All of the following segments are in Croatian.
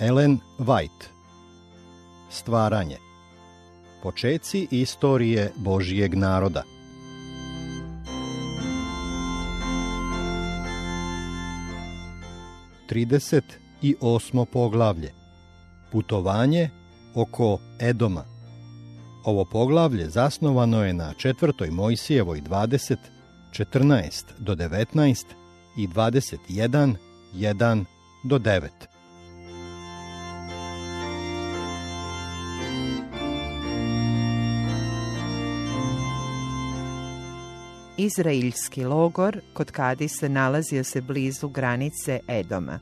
Ellen White. Stvaranje. Počeci istorije Božijeg naroda. Trideset i osmo poglavlje. Putovanje oko Edoma. Ovo poglavlje zasnovano je na četvrtoj Mojsijevoj 20, 14 do 19 i 21, 1 do 9. Izraelski logor kod Kadisa nalazio se blizu granice Edoma.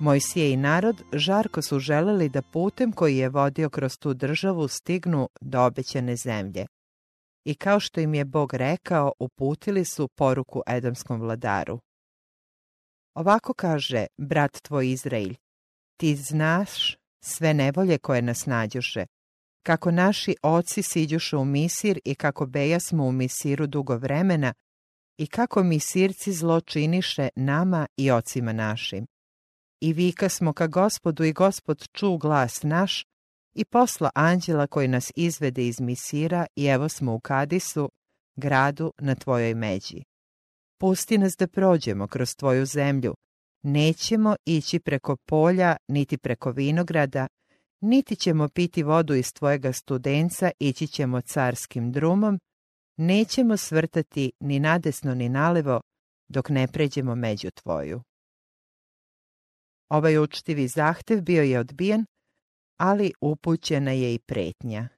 Mojsije i narod žarko su želeli da putem koji je vodio kroz tu državu stignu do obećane zemlje. I kao što im je Bog rekao, uputili su poruku edomskom vladaru. Ovako kaže brat tvoj Izrael, ti znaš sve nevolje koje nas nađuše, kako naši oci siđuše u Misir i kako beja smo u Misiru dugo vremena i kako Misirci zlo činiše nama i ocima našim. I vika smo ka gospodu i gospod ču glas naš i posla anđela koji nas izvede iz Misira i evo smo u Kadisu, gradu na tvojoj međi. Pusti nas da prođemo kroz tvoju zemlju, nećemo ići preko polja, niti preko vinograda, niti ćemo piti vodu iz tvojega studenca, ići ćemo carskim drumom, nećemo svrtati ni nadesno ni nalevo, dok ne pređemo među tvoju. Ovaj učtivi zahtev bio je odbijen, ali upućena je i pretnja.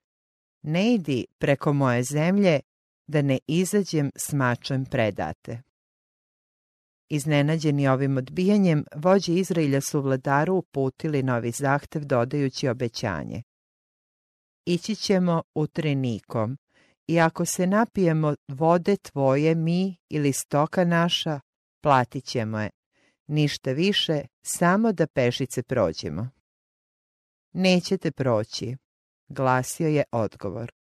Ne idi preko moje zemlje, da ne izađem s mačem predate. Iznenađeni ovim odbijanjem, vođe Izraelja su vladaru uputili novi zahtev dodajući obećanje. Ići ćemo u i ako se napijemo vode tvoje mi ili stoka naša, platit ćemo je. Ništa više, samo da pešice prođemo. Nećete proći, glasio je odgovor.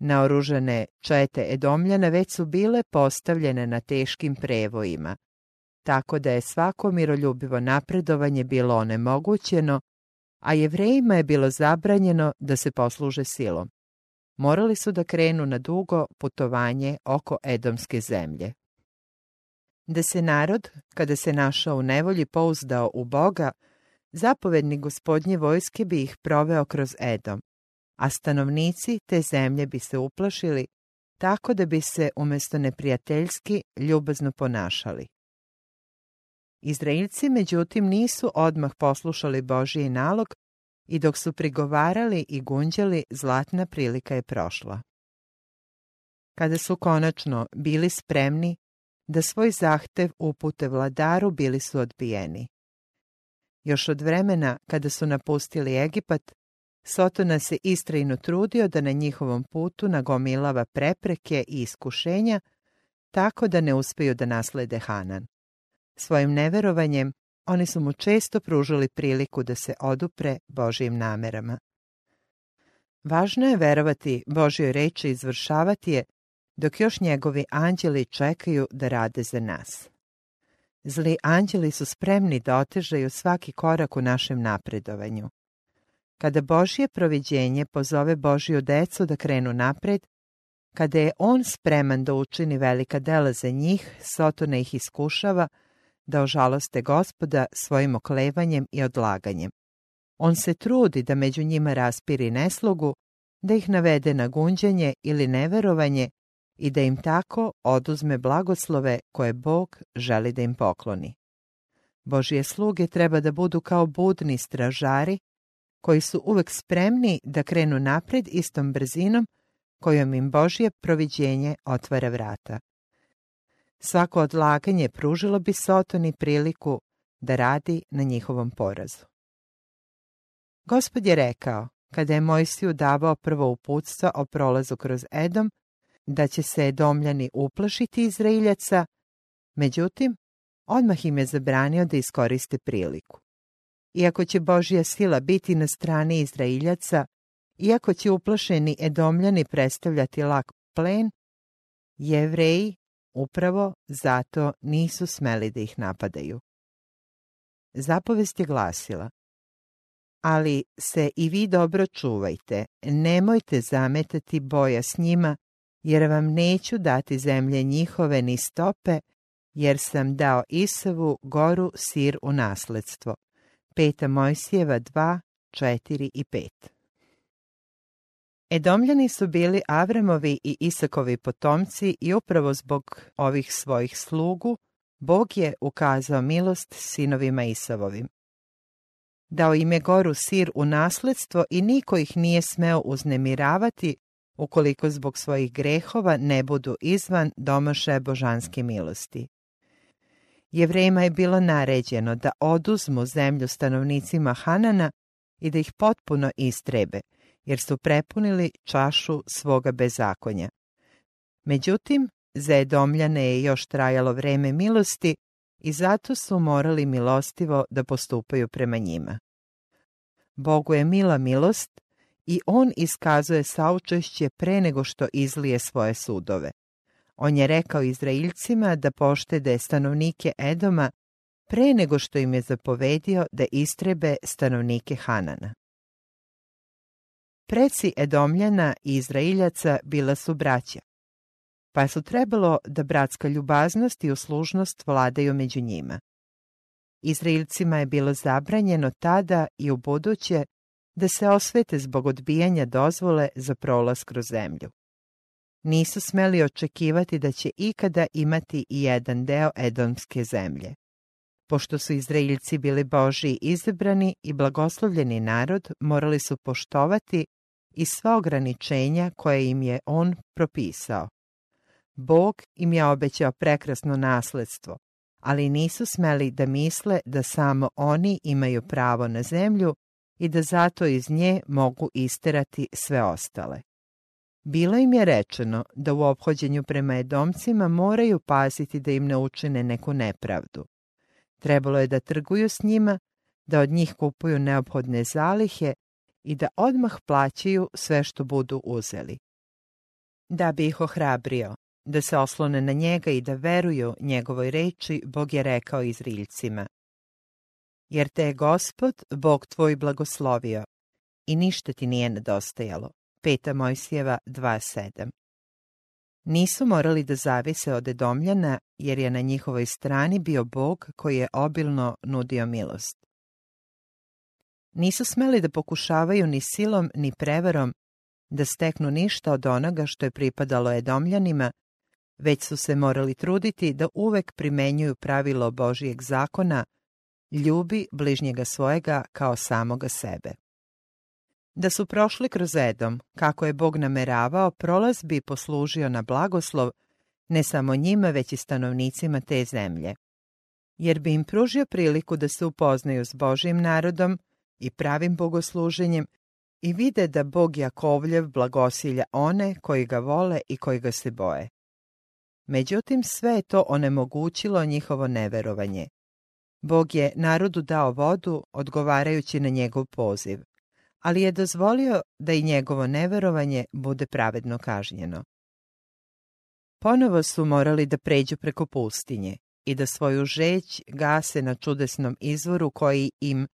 Naoružane čete Edomljana već su bile postavljene na teškim prevojima, tako da je svako miroljubivo napredovanje bilo onemogućeno, a jevrejima je bilo zabranjeno da se posluže silom. Morali su da krenu na dugo putovanje oko Edomske zemlje. Da se narod, kada se našao u nevolji, pouzdao u Boga, zapovednik gospodnje vojske bi ih proveo kroz Edom, a stanovnici te zemlje bi se uplašili tako da bi se umjesto neprijateljski ljubazno ponašali. Izraelci međutim nisu odmah poslušali Božiji nalog i dok su prigovarali i gunđali, zlatna prilika je prošla. Kada su konačno bili spremni da svoj zahtev upute vladaru, bili su odbijeni. Još od vremena kada su napustili Egipat, Sotona se istrajno trudio da na njihovom putu nagomilava prepreke i iskušenja, tako da ne uspiju da naslede Hanan. Svojim neverovanjem oni su mu često pružili priliku da se odupre Božijim namerama. Važno je verovati Božjoj reči i izvršavati je, dok još njegovi anđeli čekaju da rade za nas. Zli anđeli su spremni da otežaju svaki korak u našem napredovanju. Kada Božje proviđenje pozove Božju decu da krenu napred, kada je On spreman da učini velika dela za njih, Sotona ih iskušava da ožaloste gospoda svojim oklevanjem i odlaganjem. On se trudi da među njima raspiri neslogu, da ih navede na gunđenje ili neverovanje i da im tako oduzme blagoslove koje Bog želi da im pokloni. Božje sluge treba da budu kao budni stražari koji su uvek spremni da krenu napred istom brzinom kojom im Božje proviđenje otvara vrata. Svako odlaganje pružilo bi Sotoni priliku da radi na njihovom porazu. Gospod je rekao, kada je Mojsiju davao prvo uputstvo o prolazu kroz Edom, da će se Edomljani uplašiti Izraeljaca, međutim, odmah im je zabranio da iskoriste priliku. Iako će Božja sila biti na strani Izraeljaca, iako će uplašeni Edomljani predstavljati lak plen, jevreji upravo zato nisu smeli da ih napadaju. Zapovest je glasila, ali se i vi dobro čuvajte, nemojte zametati boja s njima, jer vam neću dati zemlje njihove ni stope, jer sam dao Isavu goru sir u nasledstvo. Peta Mojsijeva 2, 4 i 5 Edomljani su bili Avramovi i Isakovi potomci i upravo zbog ovih svojih slugu Bog je ukazao milost sinovima Isavovim. Dao im je goru sir u nasledstvo i niko ih nije smeo uznemiravati ukoliko zbog svojih grehova ne budu izvan domaše božanske milosti. Jevrejima je bilo naređeno da oduzmu zemlju stanovnicima Hanana i da ih potpuno istrebe, jer su prepunili čašu svoga bezakonja. Međutim, za Edomljane je još trajalo vreme milosti i zato su morali milostivo da postupaju prema njima. Bogu je mila milost i on iskazuje saučešće pre nego što izlije svoje sudove. On je rekao Izraeljcima da poštede stanovnike Edoma pre nego što im je zapovedio da istrebe stanovnike Hanana. Preci Edomljana i Izraeljaca bila su braća, pa su trebalo da bratska ljubaznost i uslužnost vladaju među njima. Izraelcima je bilo zabranjeno tada i u buduće da se osvete zbog odbijanja dozvole za prolaz kroz zemlju. Nisu smeli očekivati da će ikada imati i jedan deo Edomske zemlje. Pošto su Izraeljci bili Božiji izabrani i blagoslovljeni narod, morali su poštovati i sva ograničenja koje im je on propisao. Bog im je obećao prekrasno nasledstvo, ali nisu smeli da misle da samo oni imaju pravo na zemlju i da zato iz nje mogu isterati sve ostale. Bilo im je rečeno da u obhođenju prema edomcima moraju paziti da im ne učine neku nepravdu. Trebalo je da trguju s njima, da od njih kupuju neophodne zalihe i da odmah plaćaju sve što budu uzeli. Da bi ih ohrabrio, da se oslone na njega i da veruju njegovoj reči, Bog je rekao Izraeljcima. Jer te je gospod, Bog tvoj blagoslovio, i ništa ti nije nedostajalo. Peta Mojsijeva 2.7 Nisu morali da zavise od Edomljana, jer je na njihovoj strani bio Bog koji je obilno nudio milost. Nisu smeli da pokušavaju ni silom ni prevarom da steknu ništa od onoga što je pripadalo Edomljanima, već su se morali truditi da uvek primenjuju pravilo Božijeg zakona, ljubi bližnjega svojega kao samoga sebe. Da su prošli kroz Edom, kako je Bog nameravao, prolaz bi poslužio na blagoslov ne samo njima, već i stanovnicima te zemlje. Jer bi im pružio priliku da se upoznaju s Božijim narodom i pravim bogosluženjem i vide da Bog Jakovljev blagosilja one koji ga vole i koji ga se boje. Međutim, sve je to onemogućilo njihovo neverovanje. Bog je narodu dao vodu odgovarajući na njegov poziv, ali je dozvolio da i njegovo neverovanje bude pravedno kažnjeno. Ponovo su morali da pređu preko pustinje i da svoju žeć gase na čudesnom izvoru koji im,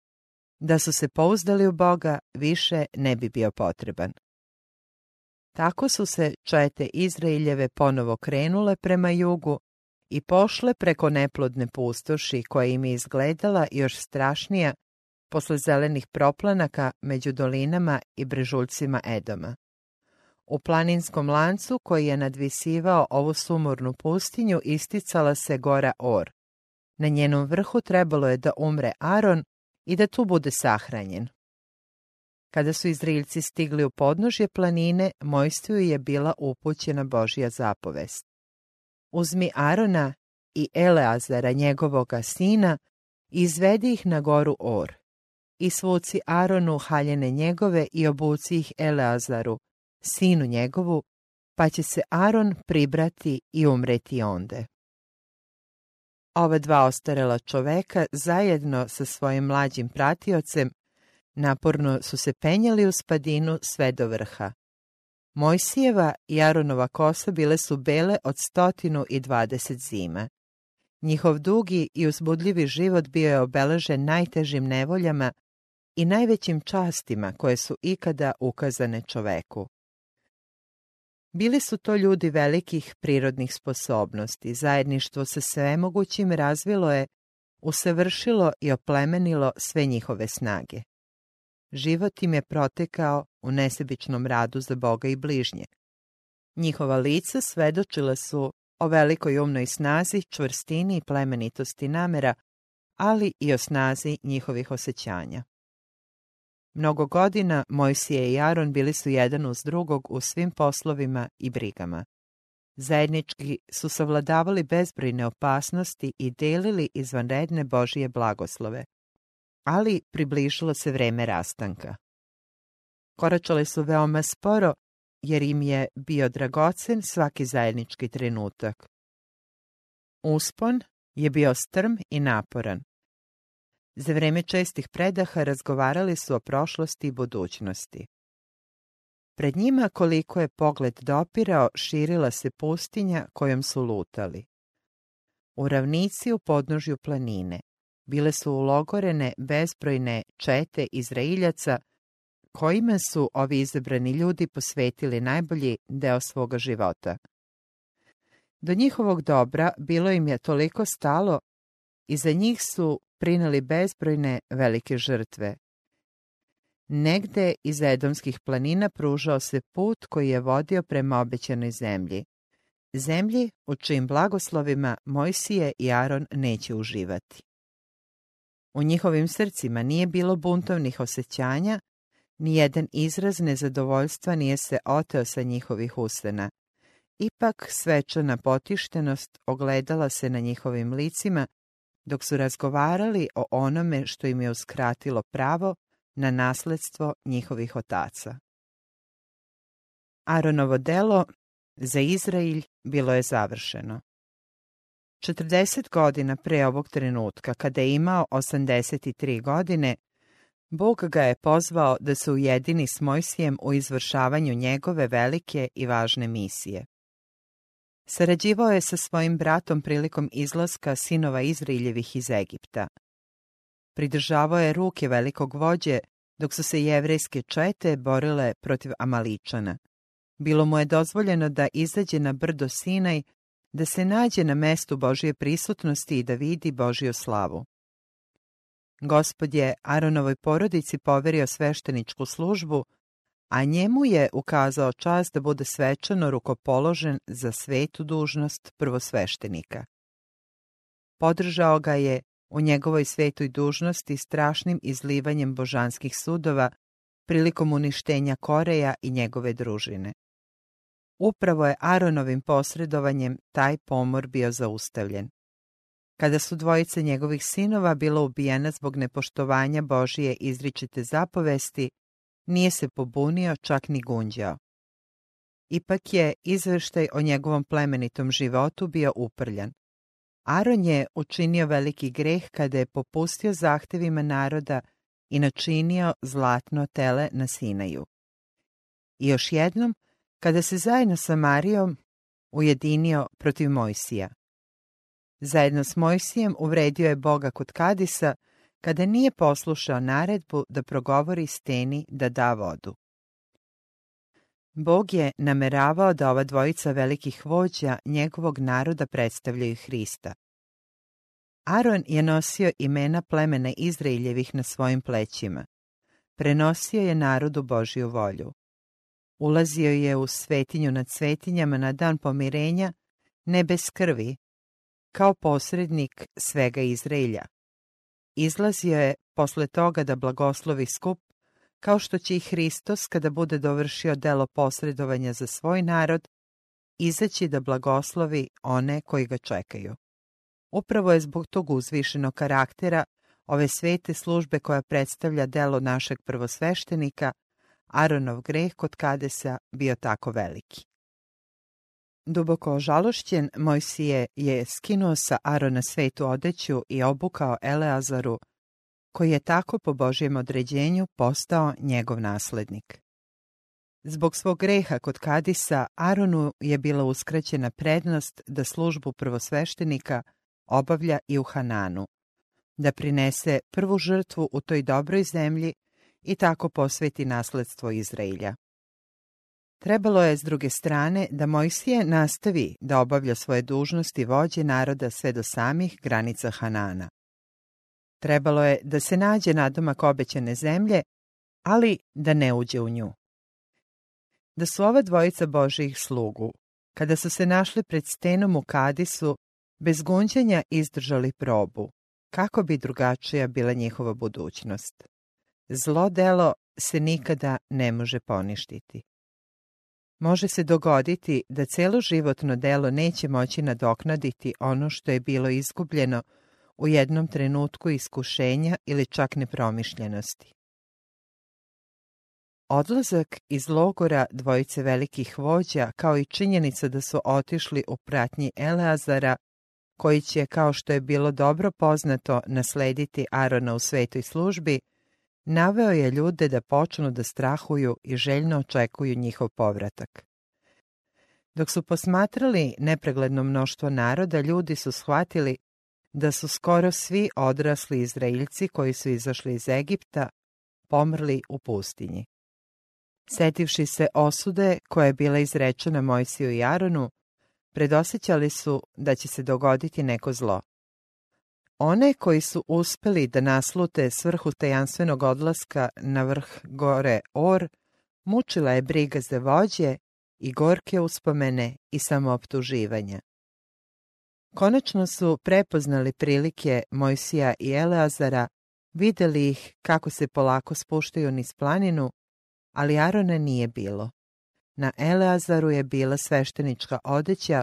da su se pouzdali u Boga, više ne bi bio potreban. Tako su se čete Izraeljeve ponovo krenule prema jugu i pošle preko neplodne pustoši koja im je izgledala još strašnija posle zelenih proplanaka među dolinama i brežuljcima Edoma. U planinskom lancu koji je nadvisivao ovu sumornu pustinju isticala se gora Or. Na njenom vrhu trebalo je da umre Aron i da tu bude sahranjen. Kada su Izraelci stigli u podnožje planine, Mojstiju je bila upućena Božja zapovest. Uzmi Arona i Eleazara njegovoga sina i izvedi ih na goru Or. I svuci Aronu haljene njegove i obuci ih Eleazaru, sinu njegovu, pa će se Aron pribrati i umreti onde. Ova dva ostarela čoveka zajedno sa svojim mlađim pratiocem Naporno su se penjali u spadinu sve do vrha. Mojsijeva i Aronova kosa bile su bele od stotinu i dvadeset zima. Njihov dugi i uzbudljivi život bio je obeležen najtežim nevoljama, i najvećim častima koje su ikada ukazane čoveku. Bili su to ljudi velikih prirodnih sposobnosti, zajedništvo sa svemogućim razvilo je, usavršilo i oplemenilo sve njihove snage. Život im je protekao u nesebičnom radu za Boga i bližnje. Njihova lica svedočila su o velikoj umnoj snazi, čvrstini i plemenitosti namera, ali i o snazi njihovih osjećanja. Mnogo godina Mojsije i Aron bili su jedan uz drugog u svim poslovima i brigama. Zajednički su savladavali bezbrojne opasnosti i delili izvanredne Božije blagoslove, ali približilo se vreme rastanka. Koračali su veoma sporo, jer im je bio dragocen svaki zajednički trenutak. Uspon je bio strm i naporan. Za vreme čestih predaha razgovarali su o prošlosti i budućnosti. Pred njima koliko je pogled dopirao, širila se pustinja kojom su lutali. U ravnici u podnožju planine bile su ulogorene bezbrojne čete Izrailjaca kojima su ovi izabrani ljudi posvetili najbolji deo svoga života. Do njihovog dobra bilo im je toliko stalo i za njih su prinali bezbrojne velike žrtve. Negde iz Edomskih planina pružao se put koji je vodio prema obećanoj zemlji. Zemlji u čijim blagoslovima Mojsije i Aron neće uživati. U njihovim srcima nije bilo buntovnih osjećanja, nijedan izraz nezadovoljstva nije se oteo sa njihovih usena. Ipak svečana potištenost ogledala se na njihovim licima dok su razgovarali o onome što im je uskratilo pravo na nasledstvo njihovih otaca. Aronovo delo za Izrailj bilo je završeno. 40 godina pre ovog trenutka, kada je imao 83 godine, Bog ga je pozvao da se ujedini s Mojsijem u izvršavanju njegove velike i važne misije. Sarađivao je sa svojim bratom prilikom izlaska sinova Izraeljevih iz Egipta. Pridržavao je ruke velikog vođe dok su se jevrejske čete borile protiv Amaličana. Bilo mu je dozvoljeno da izađe na brdo Sinaj, da se nađe na mestu Božje prisutnosti i da vidi Božju slavu. Gospod je Aronovoj porodici poverio svešteničku službu, a njemu je ukazao čast da bude svečano rukopoložen za svetu dužnost prvosveštenika. Podržao ga je u njegovoj svetoj dužnosti strašnim izlivanjem božanskih sudova prilikom uništenja Koreja i njegove družine. Upravo je Aronovim posredovanjem taj pomor bio zaustavljen. Kada su dvojice njegovih sinova bila ubijena zbog nepoštovanja Božije izričite zapovesti, nije se pobunio čak ni gunđao. Ipak je izveštaj o njegovom plemenitom životu bio uprljan. Aron je učinio veliki greh kada je popustio zahtevima naroda i načinio zlatno tele na Sinaju. I još jednom, kada se zajedno sa Marijom ujedinio protiv Mojsija. Zajedno s Mojsijem uvredio je Boga kod Kadisa, kada nije poslušao naredbu da progovori steni da da vodu. Bog je nameravao da ova dvojica velikih vođa njegovog naroda predstavljaju Hrista. Aron je nosio imena plemena Izraeljevih na svojim plećima. Prenosio je narodu Božju volju. Ulazio je u svetinju nad svetinjama na dan pomirenja, ne bez krvi, kao posrednik svega Izraelja. Izlazio je posle toga da blagoslovi skup, kao što će i Hristos, kada bude dovršio delo posredovanja za svoj narod, izaći da blagoslovi one koji ga čekaju. Upravo je zbog tog uzvišenog karaktera ove svete službe koja predstavlja delo našeg prvosveštenika, Aronov greh kod Kadesa bio tako veliki. Duboko ožalošćen, Mojsije je skinuo sa Arona svetu odeću i obukao Eleazaru, koji je tako po Božjem određenju postao njegov naslednik. Zbog svog greha kod Kadisa, Aronu je bila uskraćena prednost da službu prvosveštenika obavlja i u Hananu, da prinese prvu žrtvu u toj dobroj zemlji i tako posveti nasledstvo Izrailja. Trebalo je, s druge strane, da Mojsije nastavi da obavlja svoje dužnosti vođe naroda sve do samih granica Hanana. Trebalo je da se nađe nadomak obećane zemlje, ali da ne uđe u nju. Da su ova dvojica Božijih slugu, kada su se našli pred stenom u Kadisu, bez gunđenja izdržali probu, kako bi drugačija bila njihova budućnost. Zlo delo se nikada ne može poništiti. Može se dogoditi da celo životno delo neće moći nadoknaditi ono što je bilo izgubljeno u jednom trenutku iskušenja ili čak nepromišljenosti. Odlazak iz logora dvojice velikih vođa, kao i činjenica da su otišli u pratnji Eleazara, koji će, kao što je bilo dobro poznato, naslediti Arona u svetoj službi, naveo je ljude da počnu da strahuju i željno očekuju njihov povratak. Dok su posmatrali nepregledno mnoštvo naroda, ljudi su shvatili da su skoro svi odrasli Izraeljci koji su izašli iz Egipta pomrli u pustinji. Setivši se osude koja je bila izrečena Mojsiju i Aronu, predosjećali su da će se dogoditi neko zlo. One koji su uspeli da naslute svrhu tajanstvenog odlaska na vrh gore Or, mučila je briga za vođe i gorke uspomene i samooptuživanja. Konačno su prepoznali prilike Mojsija i Eleazara, videli ih kako se polako spuštaju niz planinu, ali Arona nije bilo. Na Eleazaru je bila sveštenička odeća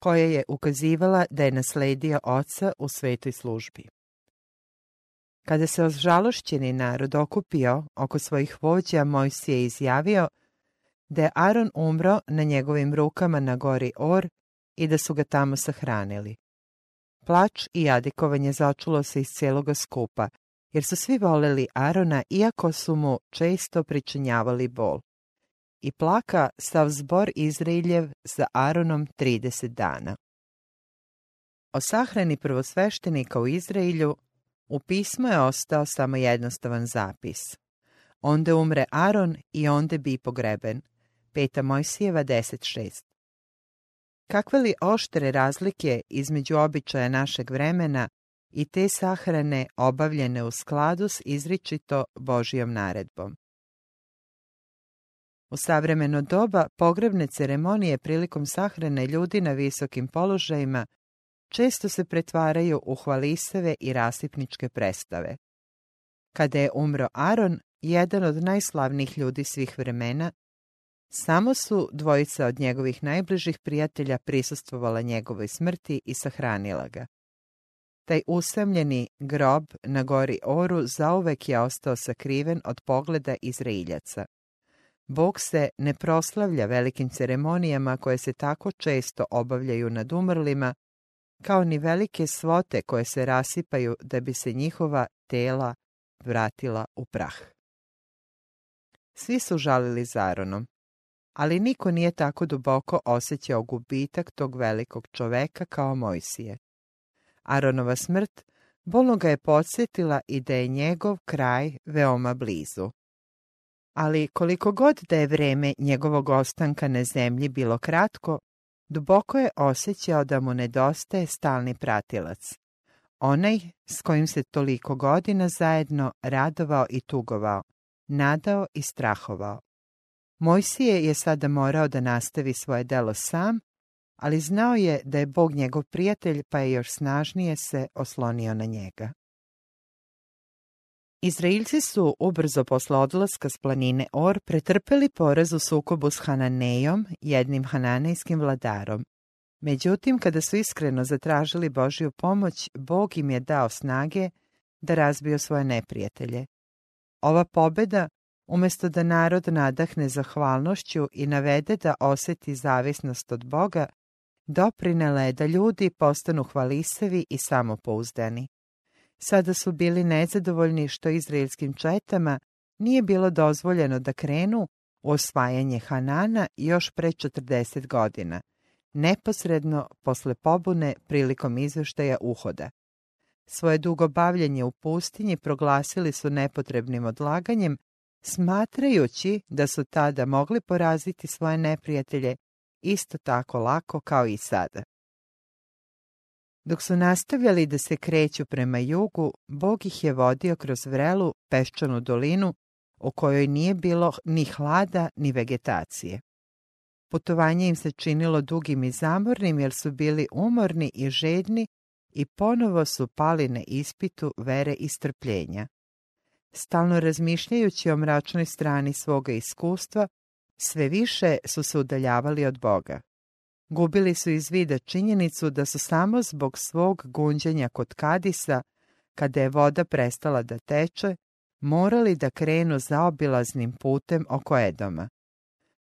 koja je ukazivala da je nasledio oca u svetoj službi. Kada se ožalošćeni narod okupio oko svojih vođa, Mojsije je izjavio da je Aron umro na njegovim rukama na gori Or i da su ga tamo sahranili. Plač i jadikovanje začulo se iz cijeloga skupa, jer su svi voleli Arona iako su mu često pričinjavali bol i plaka sav zbor Izraeljev za Aronom 30 dana. O sahrani prvosveštenika u Izraelju u pismu je ostao samo jednostavan zapis. Onda umre Aron i onda bi pogreben. Peta Mojsijeva 10.6 Kakve li oštre razlike između običaja našeg vremena i te sahrane obavljene u skladu s izričito Božijom naredbom. U savremeno doba pogrebne ceremonije prilikom sahrane ljudi na visokim položajima često se pretvaraju u hvalisave i rasipničke predstave. Kada je umro Aron, jedan od najslavnijih ljudi svih vremena, samo su dvojica od njegovih najbližih prijatelja prisustvovala njegovoj smrti i sahranila ga. Taj usamljeni grob na gori Oru zauvek je ostao sakriven od pogleda Izraeljaca. Bog se ne proslavlja velikim ceremonijama koje se tako često obavljaju nad umrlima, kao ni velike svote koje se rasipaju da bi se njihova tela vratila u prah. Svi su žalili Zaronom, ali niko nije tako duboko osjećao gubitak tog velikog čoveka kao Mojsije. Aronova smrt bolno ga je podsjetila i da je njegov kraj veoma blizu ali koliko god da je vreme njegovog ostanka na zemlji bilo kratko, duboko je osjećao da mu nedostaje stalni pratilac. Onaj s kojim se toliko godina zajedno radovao i tugovao, nadao i strahovao. Mojsije je sada morao da nastavi svoje delo sam, ali znao je da je Bog njegov prijatelj, pa je još snažnije se oslonio na njega. Izraelci su ubrzo posle odlaska s planine Or pretrpeli poraz u sukobu s Hananejom, jednim hananejskim vladarom. Međutim, kada su iskreno zatražili Božju pomoć, Bog im je dao snage da razbiju svoje neprijatelje. Ova pobeda, umjesto da narod nadahne zahvalnošću i navede da oseti zavisnost od Boga, doprinela je da ljudi postanu hvalisevi i samopouzdani. Sada su bili nezadovoljni što izraelskim četama nije bilo dozvoljeno da krenu u osvajanje Hanana još pre 40 godina, neposredno posle pobune prilikom izveštaja uhoda. Svoje dugo bavljenje u pustinji proglasili su nepotrebnim odlaganjem smatrajući da su tada mogli poraziti svoje neprijatelje isto tako lako kao i sada. Dok su nastavljali da se kreću prema jugu, Bog ih je vodio kroz vrelu peščanu dolinu u kojoj nije bilo ni hlada ni vegetacije. Putovanje im se činilo dugim i zamornim jer su bili umorni i žedni i ponovo su pali na ispitu vere i strpljenja. Stalno razmišljajući o mračnoj strani svoga iskustva, sve više su se udaljavali od Boga. Gubili su iz vida činjenicu da su samo zbog svog gunđenja kod Kadisa, kada je voda prestala da teče, morali da krenu zaobilaznim putem oko Edoma.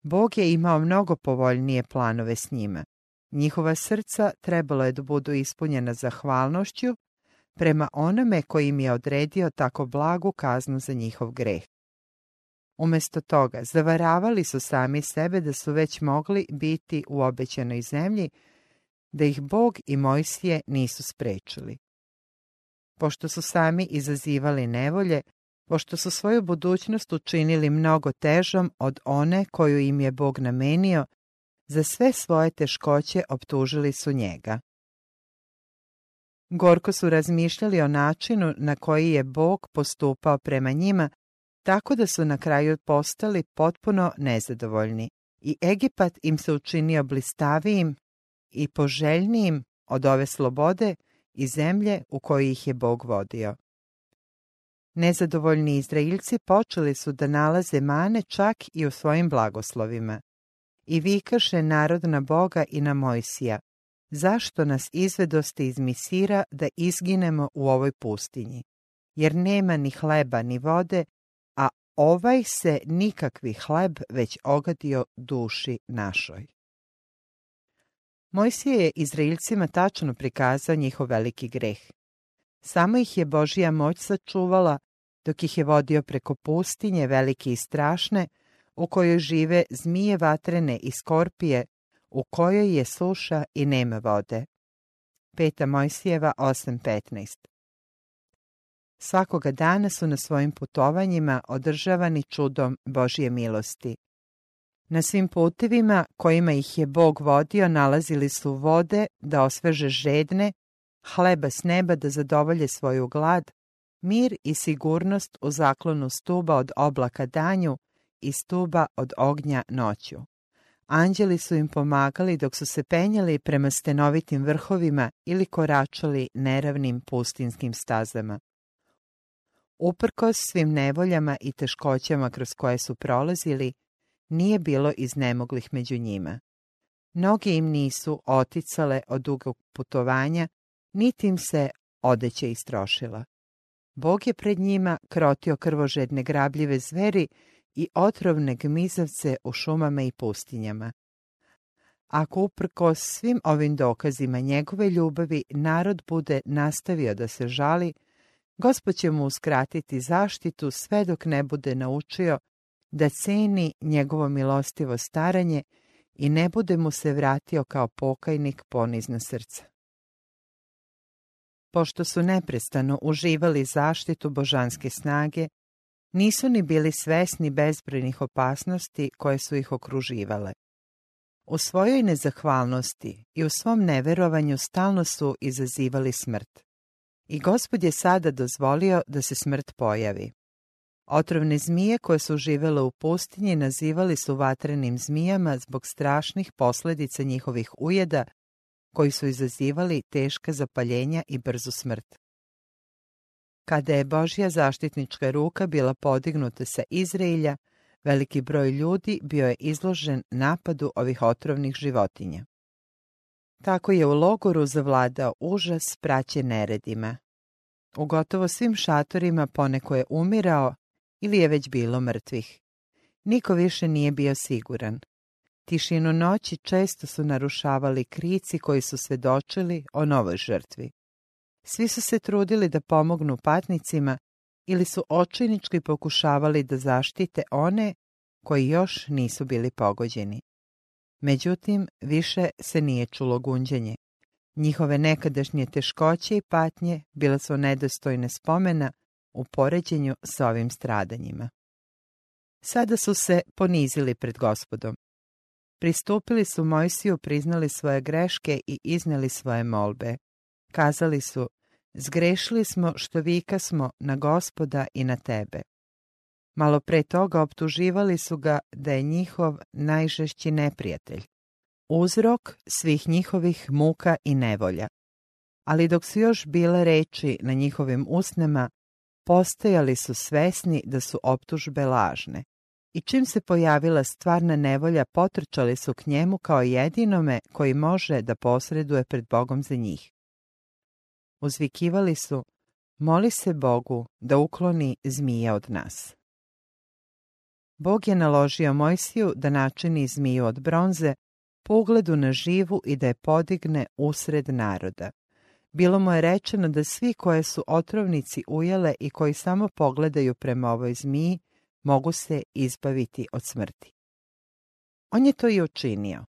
Bog je imao mnogo povoljnije planove s njima. Njihova srca trebalo je da budu ispunjena zahvalnošću prema onome koji im je odredio tako blagu kaznu za njihov greh. Umjesto toga, zavaravali su sami sebe da su već mogli biti u obećanoj zemlji, da ih Bog i Mojsije nisu sprečili. Pošto su sami izazivali nevolje, pošto su svoju budućnost učinili mnogo težom od one koju im je Bog namenio, za sve svoje teškoće optužili su njega. Gorko su razmišljali o načinu na koji je Bog postupao prema njima, tako da su na kraju postali potpuno nezadovoljni i Egipat im se učinio blistavijim i poželjnijim od ove slobode i zemlje u kojoj ih je Bog vodio. Nezadovoljni Izraelci počeli su da nalaze mane čak i u svojim blagoslovima. I vikaše narod na Boga i na Mojsija, zašto nas izvedoste iz Misira da izginemo u ovoj pustinji? Jer nema ni hleba ni vode, ovaj se nikakvi hleb već ogadio duši našoj. Mojsije je Izraelcima tačno prikazao njihov veliki greh. Samo ih je Božija moć sačuvala, dok ih je vodio preko pustinje velike i strašne, u kojoj žive zmije vatrene i skorpije, u kojoj je suša i nema vode. Peta Mojsijeva 8.15 Svakoga dana su na svojim putovanjima održavani čudom Božje milosti. Na svim putevima kojima ih je Bog vodio nalazili su vode da osveže žedne, hleba s neba da zadovolje svoju glad, mir i sigurnost u zaklonu stuba od oblaka danju i stuba od ognja noću. Anđeli su im pomagali dok su se penjali prema stenovitim vrhovima ili koračali neravnim pustinskim stazama. Uprkos svim nevoljama i teškoćama kroz koje su prolazili, nije bilo iznemoglih među njima. Noge im nisu oticale od dugog putovanja, niti im se odeće istrošila. Bog je pred njima krotio krvožedne grabljive zveri i otrovne gmizavce u šumama i pustinjama. Ako uprko svim ovim dokazima njegove ljubavi narod bude nastavio da se žali, Gospod će mu uskratiti zaštitu sve dok ne bude naučio da ceni njegovo milostivo staranje i ne bude mu se vratio kao pokajnik ponizna srca. Pošto su neprestano uživali zaštitu božanske snage, nisu ni bili svesni bezbrojnih opasnosti koje su ih okruživale. U svojoj nezahvalnosti i u svom neverovanju stalno su izazivali smrt. I gospod je sada dozvolio da se smrt pojavi. Otrovne zmije koje su živele u pustinji nazivali su vatrenim zmijama zbog strašnih posljedica njihovih ujeda koji su izazivali teška zapaljenja i brzu smrt. Kada je Božja zaštitnička ruka bila podignuta sa Izraelja, veliki broj ljudi bio je izložen napadu ovih otrovnih životinja. Tako je u logoru zavladao užas praće neredima. U gotovo svim šatorima poneko je umirao ili je već bilo mrtvih. Niko više nije bio siguran. Tišinu noći često su narušavali krici koji su svedočili o novoj žrtvi. Svi su se trudili da pomognu patnicima ili su očinički pokušavali da zaštite one koji još nisu bili pogođeni. Međutim, više se nije čulo gunđenje. Njihove nekadašnje teškoće i patnje bile su nedostojne spomena u poređenju s ovim stradanjima. Sada su se ponizili pred gospodom. Pristupili su Mojsiju, priznali svoje greške i iznijeli svoje molbe. Kazali su, zgrešili smo što vika smo na gospoda i na tebe. Malo pre toga optuživali su ga da je njihov najžešći neprijatelj. Uzrok svih njihovih muka i nevolja. Ali dok su još bile reči na njihovim usnama, postojali su svesni da su optužbe lažne. I čim se pojavila stvarna nevolja, potrčali su k njemu kao jedinome koji može da posreduje pred Bogom za njih. Uzvikivali su, moli se Bogu da ukloni zmije od nas. Bog je naložio Mojsiju da načini zmiju od bronze po ugledu na živu i da je podigne usred naroda. Bilo mu je rečeno da svi koje su otrovnici ujele i koji samo pogledaju prema ovoj zmiji, mogu se izbaviti od smrti. On je to i učinio.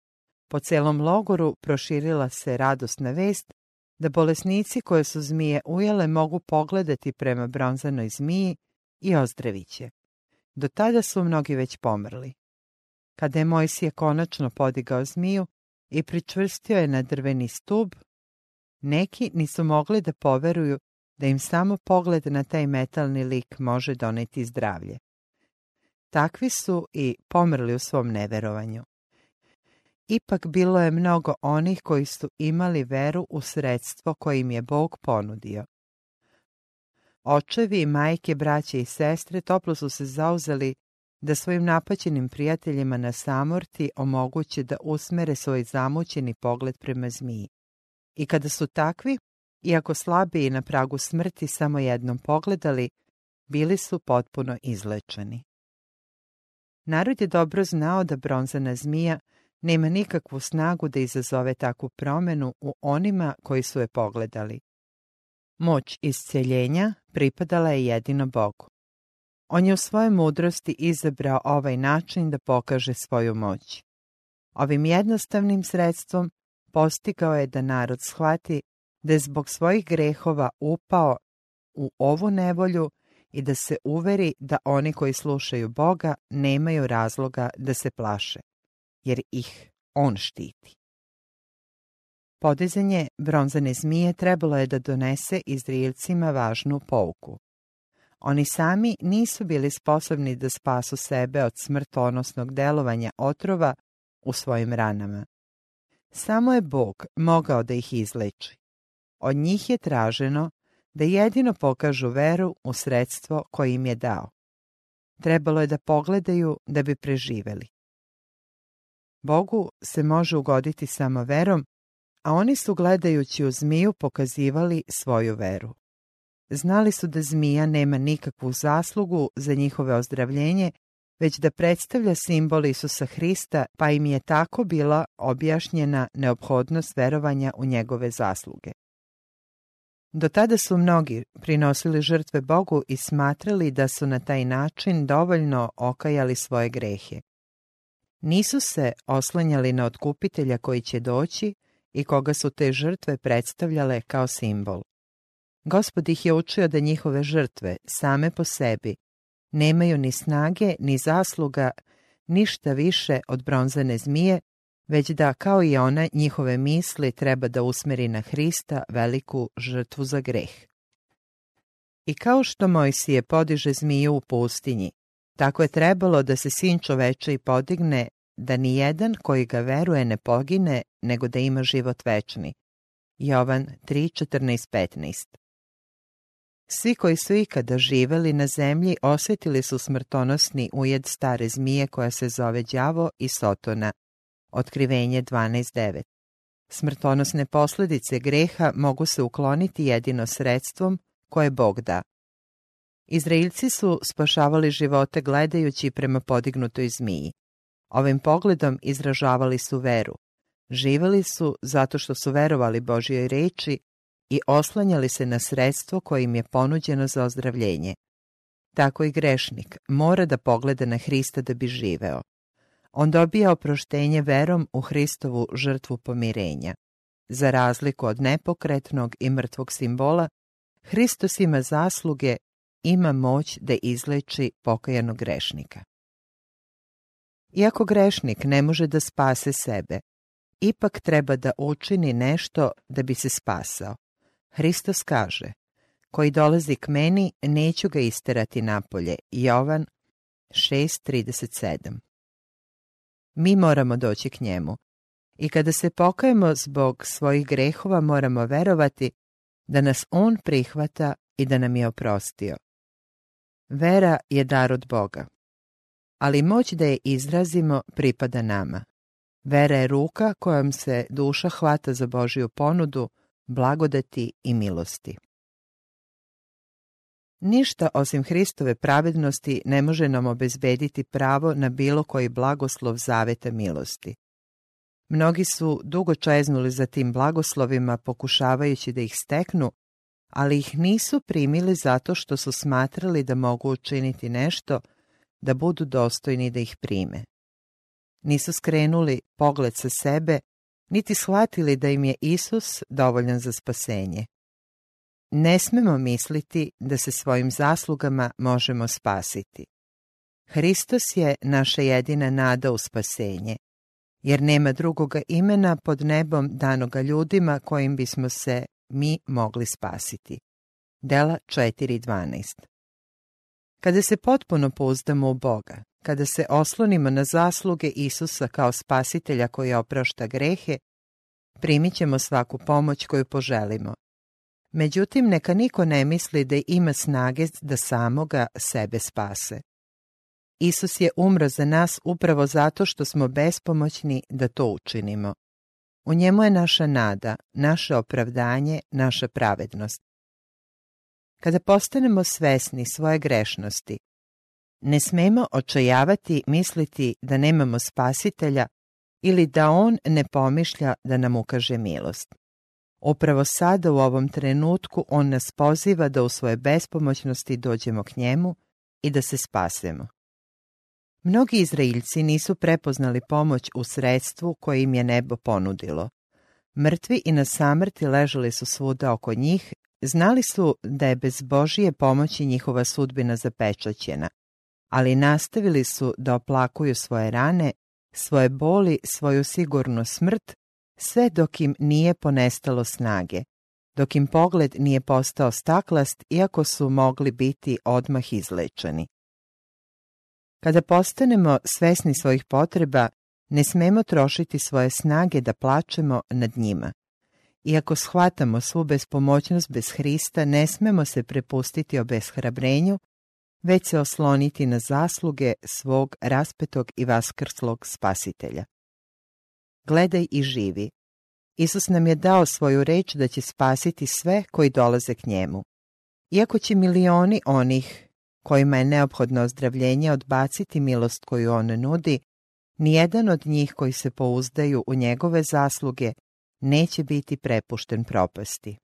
Po celom logoru proširila se radosna vest da bolesnici koje su zmije ujele mogu pogledati prema bronzanoj zmiji i ozdraviće. Do tada su mnogi već pomrli. Kada je Mojsije konačno podigao zmiju i pričvrstio je na drveni stub, neki nisu mogli da poveruju da im samo pogled na taj metalni lik može doneti zdravlje. Takvi su i pomrli u svom neverovanju. Ipak bilo je mnogo onih koji su imali veru u sredstvo koje im je Bog ponudio. Očevi, majke, braće i sestre toplo su se zauzeli da svojim napaćenim prijateljima na samorti omoguće da usmere svoj zamućeni pogled prema zmiji. I kada su takvi, iako slabiji na pragu smrti samo jednom pogledali, bili su potpuno izlečeni. Narod je dobro znao da bronzana zmija nema nikakvu snagu da izazove takvu promenu u onima koji su je pogledali. Moć isceljenja pripadala je jedino Bogu. On je u svojoj mudrosti izabrao ovaj način da pokaže svoju moć. Ovim jednostavnim sredstvom postigao je da narod shvati da je zbog svojih grehova upao u ovu nevolju i da se uveri da oni koji slušaju Boga nemaju razloga da se plaše, jer ih On štiti. Podizanje bronzane zmije trebalo je da donese Izraelcima važnu pouku. Oni sami nisu bili sposobni da spasu sebe od smrtonosnog delovanja otrova u svojim ranama. Samo je Bog mogao da ih izleči. Od njih je traženo da jedino pokažu veru u sredstvo koje im je dao. Trebalo je da pogledaju da bi preživeli. Bogu se može ugoditi samo verom, a oni su gledajući u zmiju pokazivali svoju veru. Znali su da zmija nema nikakvu zaslugu za njihove ozdravljenje, već da predstavlja simbol Isusa Hrista, pa im je tako bila objašnjena neophodnost verovanja u njegove zasluge. Do tada su mnogi prinosili žrtve Bogu i smatrali da su na taj način dovoljno okajali svoje grehe. Nisu se oslanjali na otkupitelja koji će doći i koga su te žrtve predstavljale kao simbol. Gospod ih je učio da njihove žrtve same po sebi nemaju ni snage ni zasluga ništa više od bronzane zmije već da, kao i ona, njihove misli treba da usmeri na Hrista veliku žrtvu za greh. I kao što Mojsije podiže zmiju u pustinji, tako je trebalo da se sin čoveče i podigne, da ni jedan koji ga veruje ne pogine, nego da ima život večni. Jovan 3.14.15 Svi koji su ikada živeli na zemlji osjetili su smrtonosni ujed stare zmije koja se zove đavo i sotona, Otkrivenje 12.9 Smrtonosne posljedice greha mogu se ukloniti jedino sredstvom koje Bog da. Izraelci su spašavali živote gledajući prema podignutoj zmiji. Ovim pogledom izražavali su veru. Živeli su zato što su verovali Božjoj reči i oslanjali se na sredstvo koje im je ponuđeno za ozdravljenje. Tako i grešnik mora da pogleda na Hrista da bi živeo on dobija oproštenje verom u Hristovu žrtvu pomirenja. Za razliku od nepokretnog i mrtvog simbola, Hristos ima zasluge, ima moć da izleči pokajanog grešnika. Iako grešnik ne može da spase sebe, ipak treba da učini nešto da bi se spasao. Hristos kaže, koji dolazi k meni, neću ga isterati napolje. Jovan 6.37 Mi moramo doći k njemu. I kada se pokajemo zbog svojih grehova, moramo verovati da nas On prihvata i da nam je oprostio. Vera je dar od Boga, ali moć da je izrazimo pripada nama. Vera je ruka kojom se duša hvata za Božiju ponudu, blagodati i milosti. Ništa osim Hristove pravednosti ne može nam obezbediti pravo na bilo koji blagoslov zaveta milosti. Mnogi su dugo čeznuli za tim blagoslovima pokušavajući da ih steknu, ali ih nisu primili zato što su smatrali da mogu učiniti nešto da budu dostojni da ih prime. Nisu skrenuli pogled sa sebe, niti shvatili da im je Isus dovoljan za spasenje. Ne smemo misliti da se svojim zaslugama možemo spasiti. Hristos je naša jedina nada u spasenje, jer nema drugoga imena pod nebom danoga ljudima kojim bismo se mi mogli spasiti. Dela 4.12 Kada se potpuno pouzdamo u Boga, kada se oslonimo na zasluge Isusa kao spasitelja koji oprašta grehe, primit ćemo svaku pomoć koju poželimo. Međutim, neka niko ne misli da ima snage da samoga sebe spase. Isus je umro za nas upravo zato što smo bespomoćni da to učinimo. U njemu je naša nada, naše opravdanje, naša pravednost. Kada postanemo svesni svoje grešnosti, ne smemo očajavati misliti da nemamo spasitelja ili da on ne pomišlja da nam ukaže milost. Upravo sada u ovom trenutku on nas poziva da u svoje bespomoćnosti dođemo k njemu i da se spasemo. Mnogi Izraeljci nisu prepoznali pomoć u sredstvu koje im je nebo ponudilo. Mrtvi i na samrti ležali su svuda oko njih, znali su da je bez Božije pomoći njihova sudbina zapečaćena, ali nastavili su da oplakuju svoje rane, svoje boli, svoju sigurnu smrt, sve dok im nije ponestalo snage, dok im pogled nije postao staklast iako su mogli biti odmah izlečeni. Kada postanemo svesni svojih potreba, ne smemo trošiti svoje snage da plačemo nad njima. Iako shvatamo svu bespomoćnost bez Hrista, ne smemo se prepustiti obeshrabrenju, već se osloniti na zasluge svog raspetog i vaskrslog spasitelja. Gledaj i živi. Isus nam je dao svoju reč da će spasiti sve koji dolaze k njemu. Iako će milioni onih kojima je neophodno ozdravljenje odbaciti milost koju on nudi, nijedan od njih koji se pouzdaju u njegove zasluge neće biti prepušten propasti.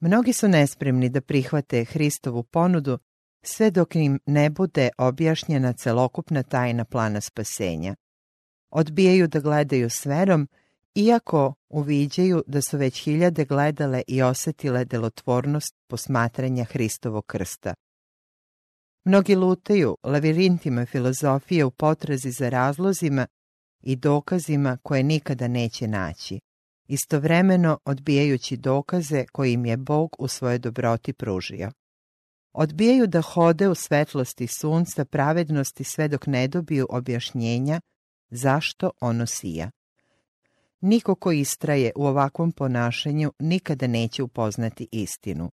Mnogi su nespremni da prihvate Hristovu ponudu sve dok im ne bude objašnjena celokupna tajna plana spasenja. Odbijaju da gledaju s verom, iako uviđaju da su već hiljade gledale i osetile delotvornost posmatranja Hristovog krsta. Mnogi lutaju lavirintima filozofije u potrazi za razlozima i dokazima koje nikada neće naći, istovremeno odbijajući dokaze koje im je Bog u svojoj dobroti pružio. Odbijaju da hode u svetlosti sunca pravednosti sve dok ne dobiju objašnjenja zašto ono sija. Niko ko istraje u ovakvom ponašanju nikada neće upoznati istinu.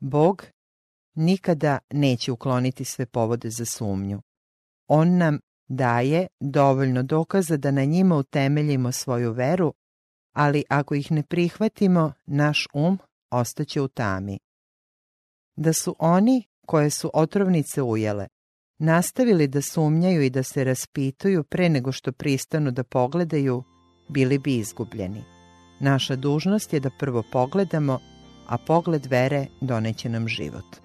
Bog nikada neće ukloniti sve povode za sumnju. On nam daje dovoljno dokaza da na njima utemeljimo svoju veru, ali ako ih ne prihvatimo, naš um ostaće u tami. Da su oni, koje su otrovnice ujele, nastavili da sumnjaju i da se raspituju pre nego što pristanu da pogledaju, bili bi izgubljeni. Naša dužnost je da prvo pogledamo, a pogled vere doneće nam život.